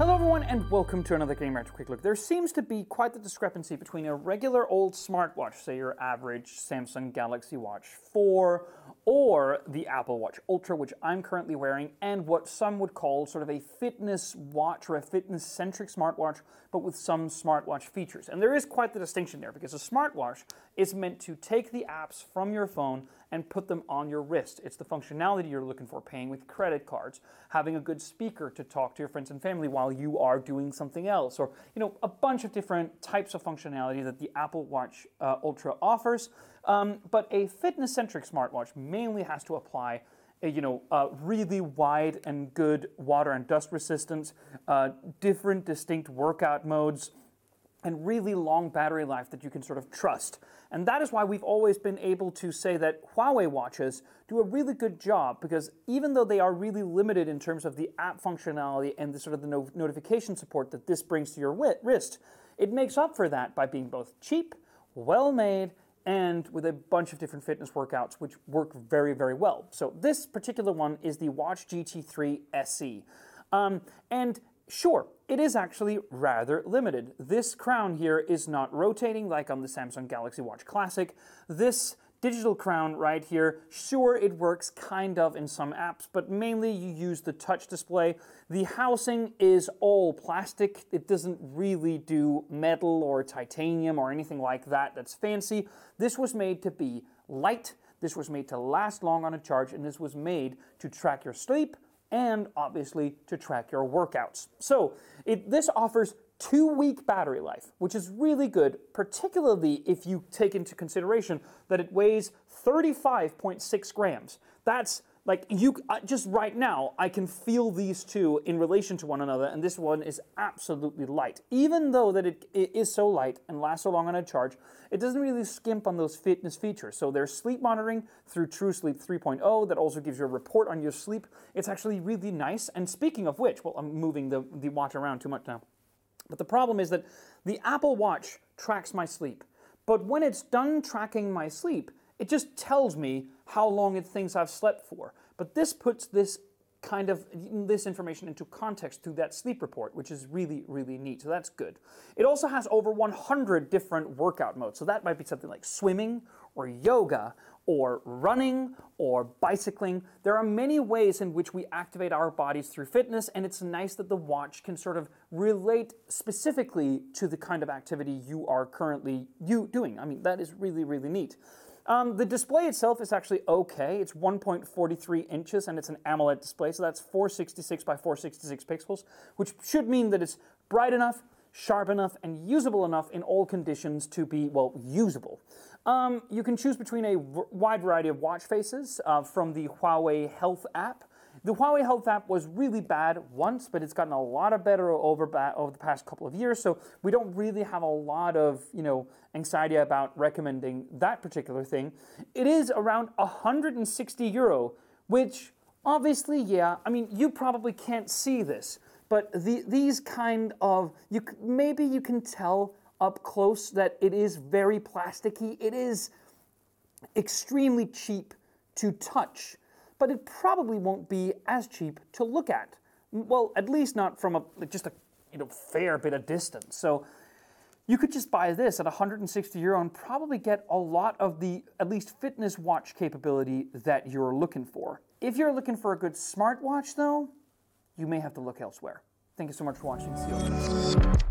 Hello everyone and welcome to another Gamereactor Quick Look. There seems to be quite the discrepancy between a regular old smartwatch, say your average Samsung Galaxy Watch 4, or the Apple Watch Ultra, which I'm currently wearing, and what some would call sort of a fitness watch or a fitness-centric smartwatch, but with some smartwatch features. And there is quite the distinction there, because a smartwatch is meant to take the apps from your phone and put them on your wrist. It's the functionality you're looking for, paying with credit cards, having a good speaker to talk to your friends and family while you are doing something else, or you know a bunch of different types of functionality that the Apple Watch uh, Ultra offers. Um, but a fitness-centric smartwatch mainly has to apply a, you know, a really wide and good water and dust resistance, uh, different distinct workout modes, and really long battery life that you can sort of trust. And that is why we've always been able to say that Huawei watches do a really good job because even though they are really limited in terms of the app functionality and the sort of the no notification support that this brings to your wrist, it makes up for that by being both cheap, well made, and with a bunch of different fitness workouts which work very, very well. So this particular one is the Watch GT3 SE. Um, and Sure, it is actually rather limited. This crown here is not rotating like on the Samsung Galaxy Watch Classic. This digital crown right here, sure, it works kind of in some apps, but mainly you use the touch display. The housing is all plastic. It doesn't really do metal or titanium or anything like that that's fancy. This was made to be light. This was made to last long on a charge, and this was made to track your sleep, and obviously to track your workouts. So it, this offers two week battery life, which is really good, particularly if you take into consideration that it weighs 35.6 grams. That's like you just right now i can feel these two in relation to one another and this one is absolutely light. Even though that it, it is so light and lasts so long on a charge it doesn't really skimp on those fitness features. So there's sleep monitoring through TruSleep 3.0 that also gives you a report on your sleep. It's actually really nice. And speaking of which well i'm moving the, the watch around too much now. But the problem is that the apple watch tracks my sleep. But when it's done tracking my sleep it just tells me how long it thinks I've slept for. But this puts this kind of this information into context through that sleep report, which is really, really neat. So that's good. It also has over 100 different workout modes. So that might be something like swimming or yoga or running or bicycling. There are many ways in which we activate our bodies through fitness, and it's nice that the watch can sort of relate specifically to the kind of activity you are currently you doing. I mean, that is really, really neat. Um, the display itself is actually okay. It's 1.43 inches and it's an AMOLED display, so that's 466 by 466 pixels, which should mean that it's bright enough, sharp enough, and usable enough in all conditions to be, well, usable. Um, you can choose between a wide variety of watch faces uh, from the Huawei Health app. The Huawei Health app was really bad once, but it's gotten a lot of better over, over the past couple of years. So we don't really have a lot of you know anxiety about recommending that particular thing. It is around 160 euro, which obviously, yeah, I mean, you probably can't see this, but the, these kind of you maybe you can tell up close that it is very plasticky. It is extremely cheap to touch but it probably won't be as cheap to look at. Well, at least not from a, just a you know, fair bit of distance. So you could just buy this at 160 euro and probably get a lot of the at least fitness watch capability that you're looking for. If you're looking for a good smartwatch though, you may have to look elsewhere. Thank you so much for watching. See you.